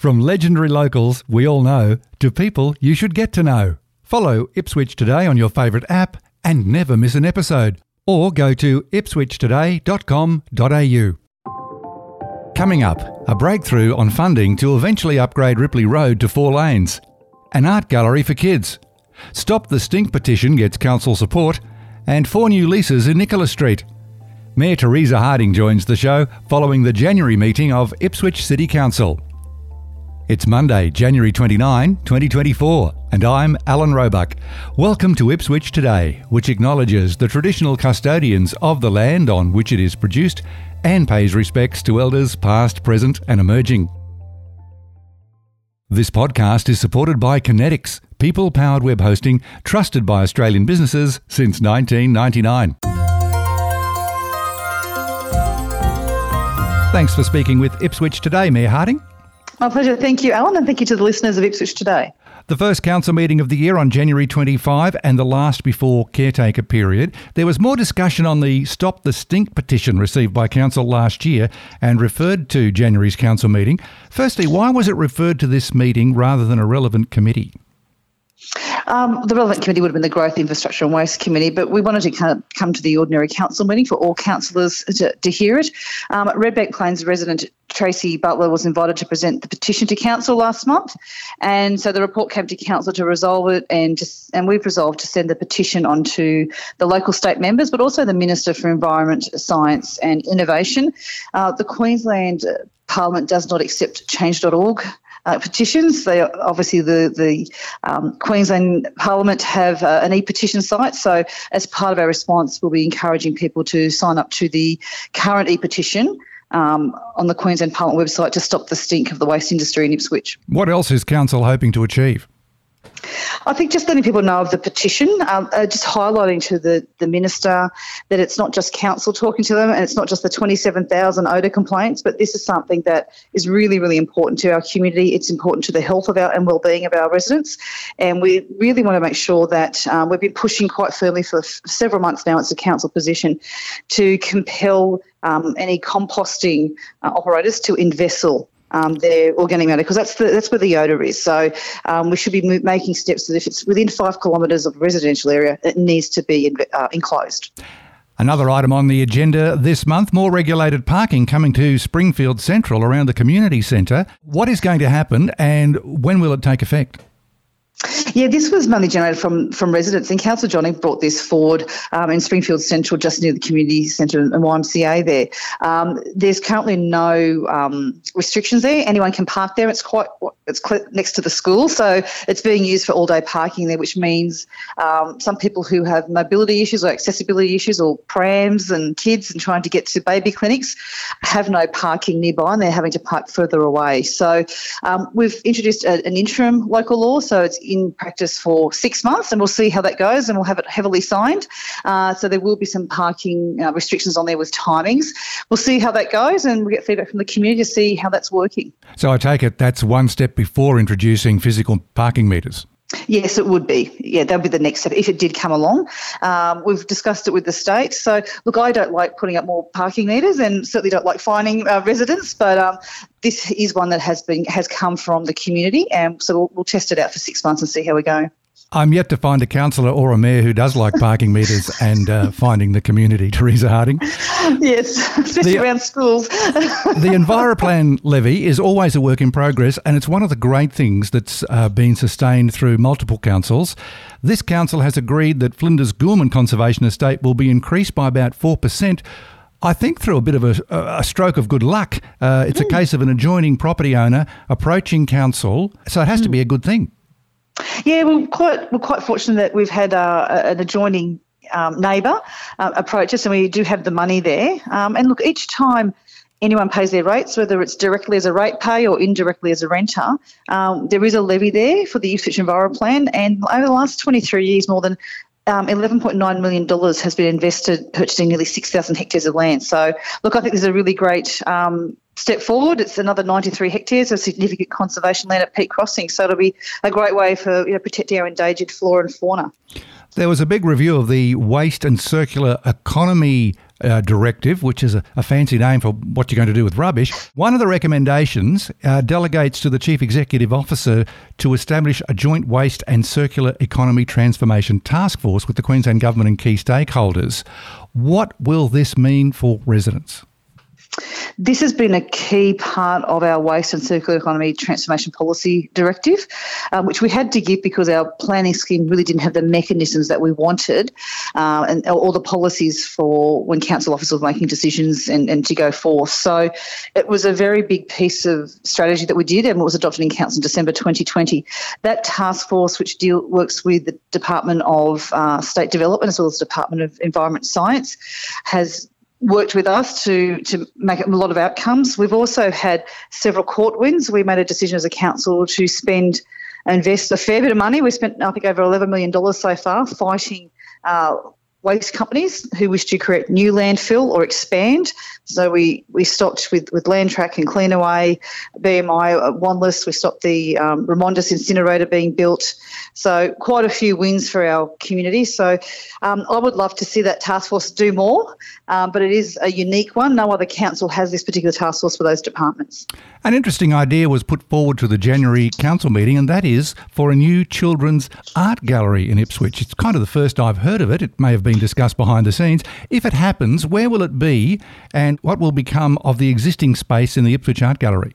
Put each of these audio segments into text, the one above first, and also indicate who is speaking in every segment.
Speaker 1: From legendary locals we all know to people you should get to know. Follow Ipswich Today on your favourite app and never miss an episode. Or go to ipswichtoday.com.au. Coming up, a breakthrough on funding to eventually upgrade Ripley Road to four lanes. An art gallery for kids. Stop the Stink petition gets council support. And four new leases in Nicholas Street. Mayor Teresa Harding joins the show following the January meeting of Ipswich City Council. It's Monday, January 29, 2024, and I'm Alan Roebuck. Welcome to Ipswich Today, which acknowledges the traditional custodians of the land on which it is produced and pays respects to elders past, present, and emerging. This podcast is supported by Conetix, people powered web hosting trusted by Australian businesses since 1999. Thanks for speaking with Ipswich Today, Mayor Harding.
Speaker 2: My pleasure. Thank you, Alan, and thank you to the listeners of Ipswich today.
Speaker 1: The first council meeting of the year on January 25 and the last before caretaker period. There was more discussion on the Stop the Stink petition received by council last year and referred to January's council meeting. Firstly, why was it referred to this meeting rather than a relevant committee?
Speaker 2: Um, the relevant committee would have been the Growth, Infrastructure and Waste Committee, but we wanted to come, come to the ordinary council meeting for all councillors to, to, hear it. Um, Redbank Plains resident Tracy Butler was invited to present the petition to council last month, and so the report came to council to resolve it, and just, and we've resolved to send the petition on to the local state members, but also the Minister for Environment, Science and Innovation. Uh, the Queensland Parliament does not accept Change.org uh, petitions. They obviously the the um, Queensland Parliament have uh, an e-petition site. So as part of our response, we'll be encouraging people to sign up to the current e-petition. Um, on the Queensland Parliament website to stop the stink of the waste industry in Ipswich.
Speaker 1: What else is Council hoping to achieve?
Speaker 2: I think just letting people know of the petition, um, uh, just highlighting to the, the minister that it's not just council talking to them and it's not just the 27,000 odour complaints, but this is something that is really, really important to our community. It's important to the health of our and well-being of our residents. And we really want to make sure that um, we've been pushing quite firmly for f- several months now, it's a council position, to compel um, any composting uh, operators to invessel um, their organic matter because that's the, that's where the odour is. So um, we should be mo- making steps that if it's within five kilometres of a residential area, it needs to be in, uh, enclosed.
Speaker 1: Another item on the agenda this month more regulated parking coming to Springfield Central around the community centre. What is going to happen and when will it take effect?
Speaker 2: Yeah, this was money generated from from residents, and Councillor Jonic brought this forward um, in Springfield Central, just near the community centre and YMCA. There, um, there's currently no um, restrictions there. Anyone can park there. It's quite it's next to the school, so it's being used for all day parking there, which means um, some people who have mobility issues or accessibility issues, or prams and kids, and trying to get to baby clinics, have no parking nearby, and they're having to park further away. So um, we've introduced a, an interim local law, so it's in practice for six months, and we'll see how that goes, and we'll have it heavily signed. Uh, so there will be some parking uh, restrictions on there with timings. We'll see how that goes, and we'll get feedback from the community to see how that's working.
Speaker 1: So I take it that's one step before introducing physical parking meters.
Speaker 2: Yes, it would be. Yeah, that would be the next step if it did come along. Um, we've discussed it with the state. So, look, I don't like putting up more parking meters, and certainly don't like fining uh, residents. But um, this is one that has been has come from the community, and so we'll, we'll test it out for six months and see how we go.
Speaker 1: I'm yet to find a councillor or a mayor who does like parking meters and uh, finding the community. Teresa Harding.
Speaker 2: Yes, especially the, around schools.
Speaker 1: the EnviroPlan levy is always a work in progress, and it's one of the great things that's uh, been sustained through multiple councils. This council has agreed that Flinders Goolman Conservation Estate will be increased by about four percent. I think through a bit of a, a stroke of good luck. Uh, it's mm. a hmm. case of an adjoining property owner approaching council, so it has mm. to be a good thing.
Speaker 2: Yeah, we're quite we're quite fortunate that we've had uh, an adjoining um, neighbour uh, approach us, and we do have the money there. Um, and look, each time anyone pays their rates, whether it's directly as a rate pay or indirectly as a renter, um, there is a levy there for the Ipswich Enviro Plan. And over the last 23 years, more than um, $11.9 million has been invested purchasing nearly 6,000 hectares of land. So, look, I think there's a really great um, step forward. It's another 93 hectares of significant conservation land at Peak Crossing. So, it'll be a great way for you know, protecting our endangered flora and fauna.
Speaker 1: There was a big review of the waste and circular economy uh, Directive, which is a, a, fancy name for what you're going to do with rubbish. One of the recommendations uh, delegates to the Chief Executive Officer to establish a joint waste and circular economy transformation task force with the Queensland Government and key stakeholders. What will this mean for residents?
Speaker 2: This has been a key part of our Waste and Circular Economy Transformation Policy Directive, um, which we had to give because our planning scheme really didn't have the mechanisms that we wanted uh, and all the policies for when council officers were making decisions and, and to go forth. So it was a very big piece of strategy that we did and was adopted in council in December 2020. That task force, which deal, works with the Department of uh, State Development as well as the Department of Environment Science, has worked with us to to make a lot of outcomes. We've also had several court wins. We made a decision as a council to spend invest a fair bit of money. We spent I think over eleven million dollars so far fighting. Uh, waste companies who wish to create new landfill or expand. So we, we stopped with, with Lantrak and Cleanaway, BMI, uh, Wanless. We stopped the um, incinerator being built. So quite a few wins for our community. So um, I would love to see that task force do more, um, but it is a unique one. No other council has this particular task force for those departments.
Speaker 1: An interesting idea was put forward to the January council meeting, and that is for a new children's art gallery in Ipswich. It's kind of the first I've heard of it. It may have been discussed behind the scenes. If it happens, where will it be, and what will become of the existing space in the Ipswich Art Gallery?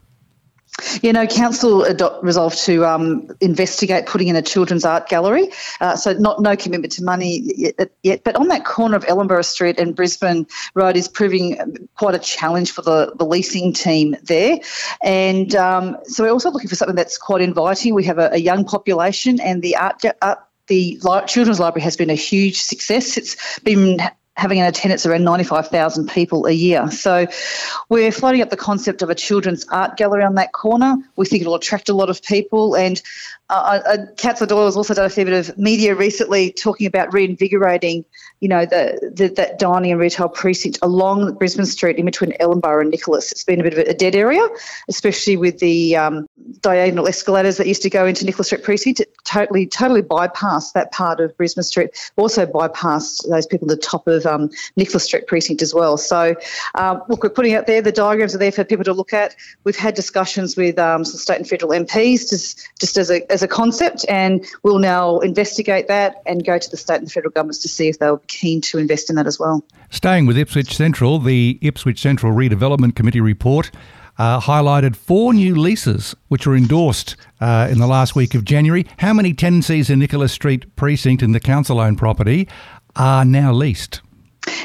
Speaker 2: You know, council adopt, resolved to um, investigate putting in a children's art gallery. Uh, so, not no commitment to money yet, yet, but on that corner of Ellenborough Street and Brisbane Road is proving quite a challenge for the, the leasing team there. And um, so, we're also looking for something that's quite inviting. We have a, a young population, and the art, art the children's library has been a huge success. It's been having an attendance around 95,000 people a year. So we're floating up the concept of a children's art gallery on that corner. We think it'll attract a lot of people. And uh, uh, Councillor Doyle has also done a fair bit of media recently talking about reinvigorating, you know, the, the, that dining and retail precinct along Brisbane Street in between Ellenborough and Nicholas. It's been a bit of a dead area, especially with the um, diagonal escalators that used to go into Nicholas Street precinct. It totally, totally bypassed that part of Brisbane Street. Also bypassed those people at the top of um, Nicholas Street precinct as well. So, um, look, we're putting out there. The diagrams are there for people to look at. We've had discussions with um, some state and federal MPs just, just as a as a concept, and we'll now investigate that and go to the state and the federal governments to see if they're keen to invest in that as well.
Speaker 1: Staying with Ipswich Central, the Ipswich Central Redevelopment Committee report uh, highlighted four new leases which were endorsed uh, in the last week of January. How many tenancies in Nicholas Street precinct in the council owned property are now leased?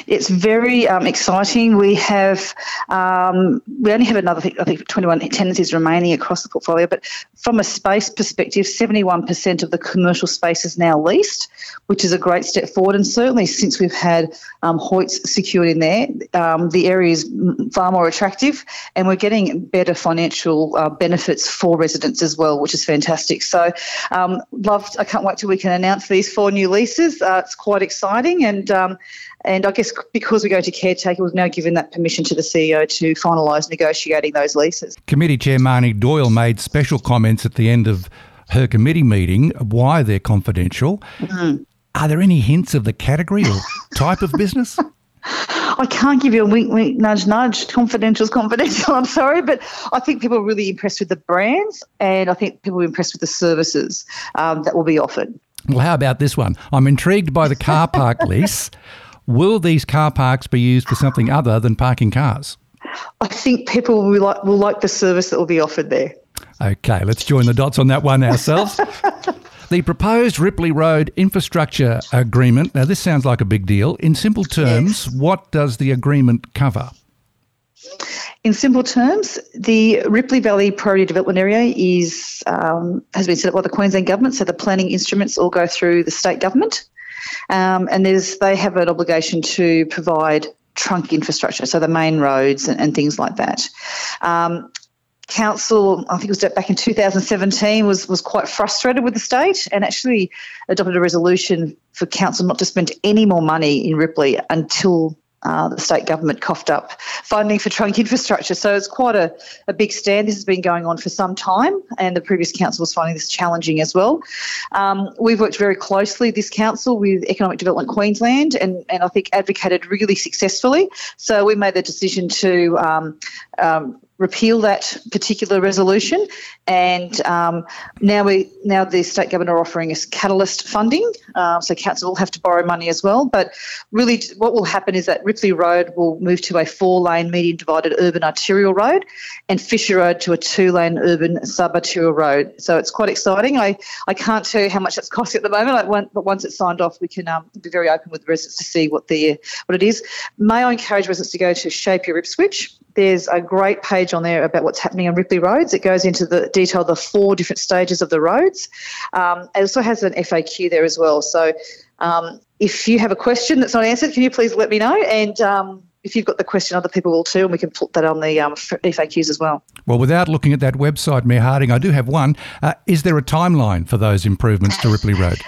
Speaker 2: It's very um, exciting. We have um, we only have another I think 21 tenancies remaining across the portfolio, but from a space perspective, 71% of the commercial space is now leased, which is a great step forward. And certainly since we've had um, Hoyts secured in there, um, the area is far more attractive, and we're getting better financial uh, benefits for residents as well, which is fantastic. So, um, loved. I can't wait till we can announce these four new leases. Uh, it's quite exciting, and um, and I guess because we go to caretaker, we've now given that permission to the CEO to finalise negotiating those leases.
Speaker 1: Committee Chair Marnie Doyle made special comments at the end of her committee meeting why they're confidential. Mm. Are there any hints of the category or type of business?
Speaker 2: I can't give you a wink, wink, nudge, nudge. Confidential is confidential. I'm sorry, but I think people are really impressed with the brands, and I think people are impressed with the services um, that will be offered.
Speaker 1: Well, how about this one? I'm intrigued by the car park lease. Will these car parks be used for something other than parking cars?
Speaker 2: I think people will like, will like the service that will be offered there.
Speaker 1: Okay, let's join the dots on that one ourselves. the proposed Ripley Road infrastructure agreement. Now, this sounds like a big deal. In simple terms, yes. what does the agreement cover?
Speaker 2: In simple terms, the Ripley Valley Priority Development Area is um, has been set up by the Queensland Government, so the planning instruments all go through the state government. Um, and there's they have an obligation to provide trunk infrastructure, so the main roads and, and things like that. Um, council, I think it was back in 2017, was was quite frustrated with the state and actually adopted a resolution for council not to spend any more money in Ripley until uh, the state government coughed up funding for trunk infrastructure. So it's quite a, a big stand. This has been going on for some time, and the previous council was finding this challenging as well. Um, we've worked very closely, this council, with Economic Development Queensland, and, and I think advocated really successfully. So we made the decision to um, um, repeal that particular resolution, and um, now we now the state government are offering us catalyst funding. Uh, so council will have to borrow money as well. But really, what will happen is that Ripley Road will move to a four-lane median divided urban arterial road, and Fisher Road to a two-lane urban sub-arterial road. So it's quite exciting. I, I can't tell you how much it's costing at the moment, but once it's signed off, we can um, be very open with the residents to see what the what it is. May I encourage residents to go to Shape Your Ipswich there's a great page on there about what's happening on Ripley Roads. It goes into the detail of the four different stages of the roads. Um, it also has an FAQ there as well. So um, if you have a question that's not answered, can you please let me know? And um, if you've got the question, other people will too, and we can put that on the um, FAQs as well.
Speaker 1: Well, without looking at that website, Mayor Harding, I do have one. Uh, is there a timeline for those improvements to Ripley Road?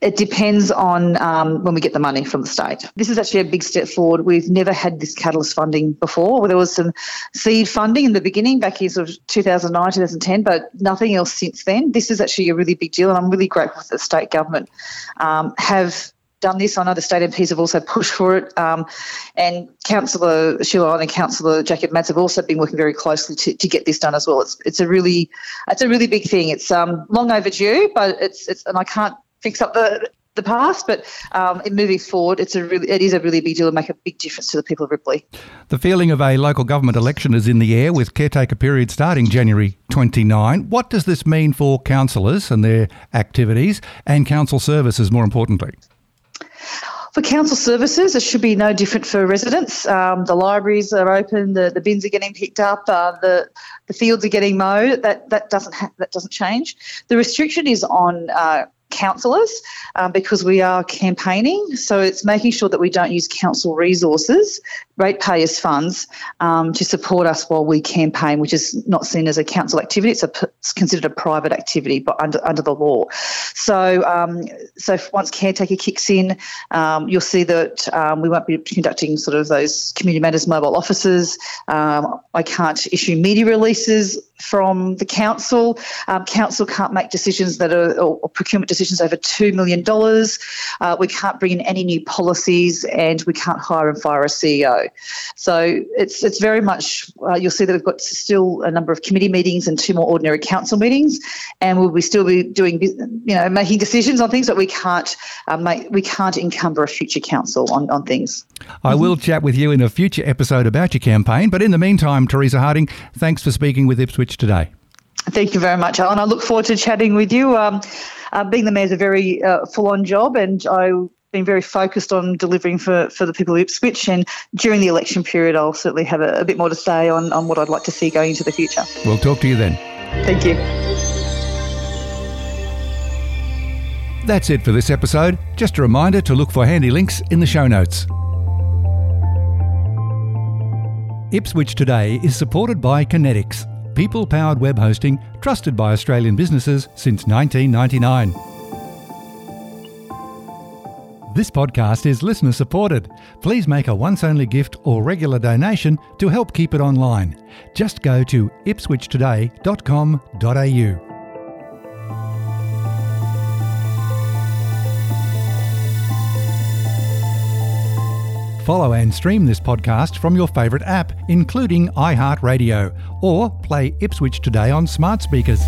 Speaker 2: It depends on um, when we get the money from the state. This is actually a big step forward. We've never had this catalyst funding before. There was some seed funding in the beginning back in sort of 2009, 2010, but nothing else since then. This is actually a really big deal, and I'm really grateful that the state government um, have done this. I know the state MPs have also pushed for it, um, and Councillor Sheila and Councillor Jacob Mads have also been working very closely to, to get this done as well. It's it's a really it's a really big thing. It's um, long overdue, but it's it's and I can't fix up the the past, but um, in moving forward, it's a really it is a really big deal and make a big difference to the people of Ripley.
Speaker 1: The feeling of a local government election is in the air with caretaker period starting January 29. What does this mean for councillors and their activities and council services, more importantly?
Speaker 2: For council services, it should be no different for residents. Um, the libraries are open, the, the bins are getting picked up, uh, the the fields are getting mowed. That that doesn't ha- that doesn't change. The restriction is on uh, councillors um, because we are campaigning. So it's making sure that we don't use council resources, ratepayers' funds, um, to support us while we campaign, which is not seen as a council activity. It's, a, it's considered a private activity, but under under the law. So um, so once caretaker kicks in, um, you'll see that um, we won't be conducting sort of those community matters mobile offices. Um, I can't issue media releases from the council. Um, council can't make decisions that are or, procurement decisions over two million dollars. Uh, we can't bring in any new policies, and we can't hire and fire a CEO. So it's it's very much. Uh, you'll see that we've got still a number of committee meetings and two more ordinary council meetings, and we'll be still be doing you know making decisions on things, but we can't uh, make we can't encumber a future council on on things.
Speaker 1: I will chat with you in a future episode about your campaign, but in the meantime, Teresa Harding, thanks for speaking with Ipswich today.
Speaker 2: Thank you very much, Alan. I look forward to chatting with you. Um, uh, being the mayor is a very uh, full-on job, and I've been very focused on delivering for, for the people of Ipswich. And during the election period, I'll certainly have a, a bit more to say on, on what I'd like to see going into the future.
Speaker 1: We'll talk to you then.
Speaker 2: Thank you.
Speaker 1: That's it for this episode. Just a reminder to look for handy links in the show notes. Ipswich Today is supported by Conetix, people powered web hosting trusted by Australian businesses since 1999. This podcast is listener supported. Please make a once only gift or regular donation to help keep it online. Just go to ipswichtoday.com.au. Follow and stream this podcast from your favourite app, including iHeartRadio, or play Ipswich Today on smart speakers.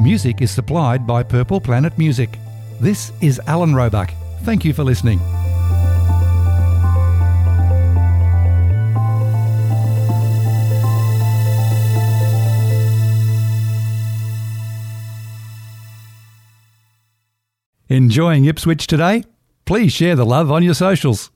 Speaker 1: Music is supplied by Purple Planet Music. This is Alan Roebuck. Thank you for listening. Enjoying Ipswich today? Please share the love on your socials.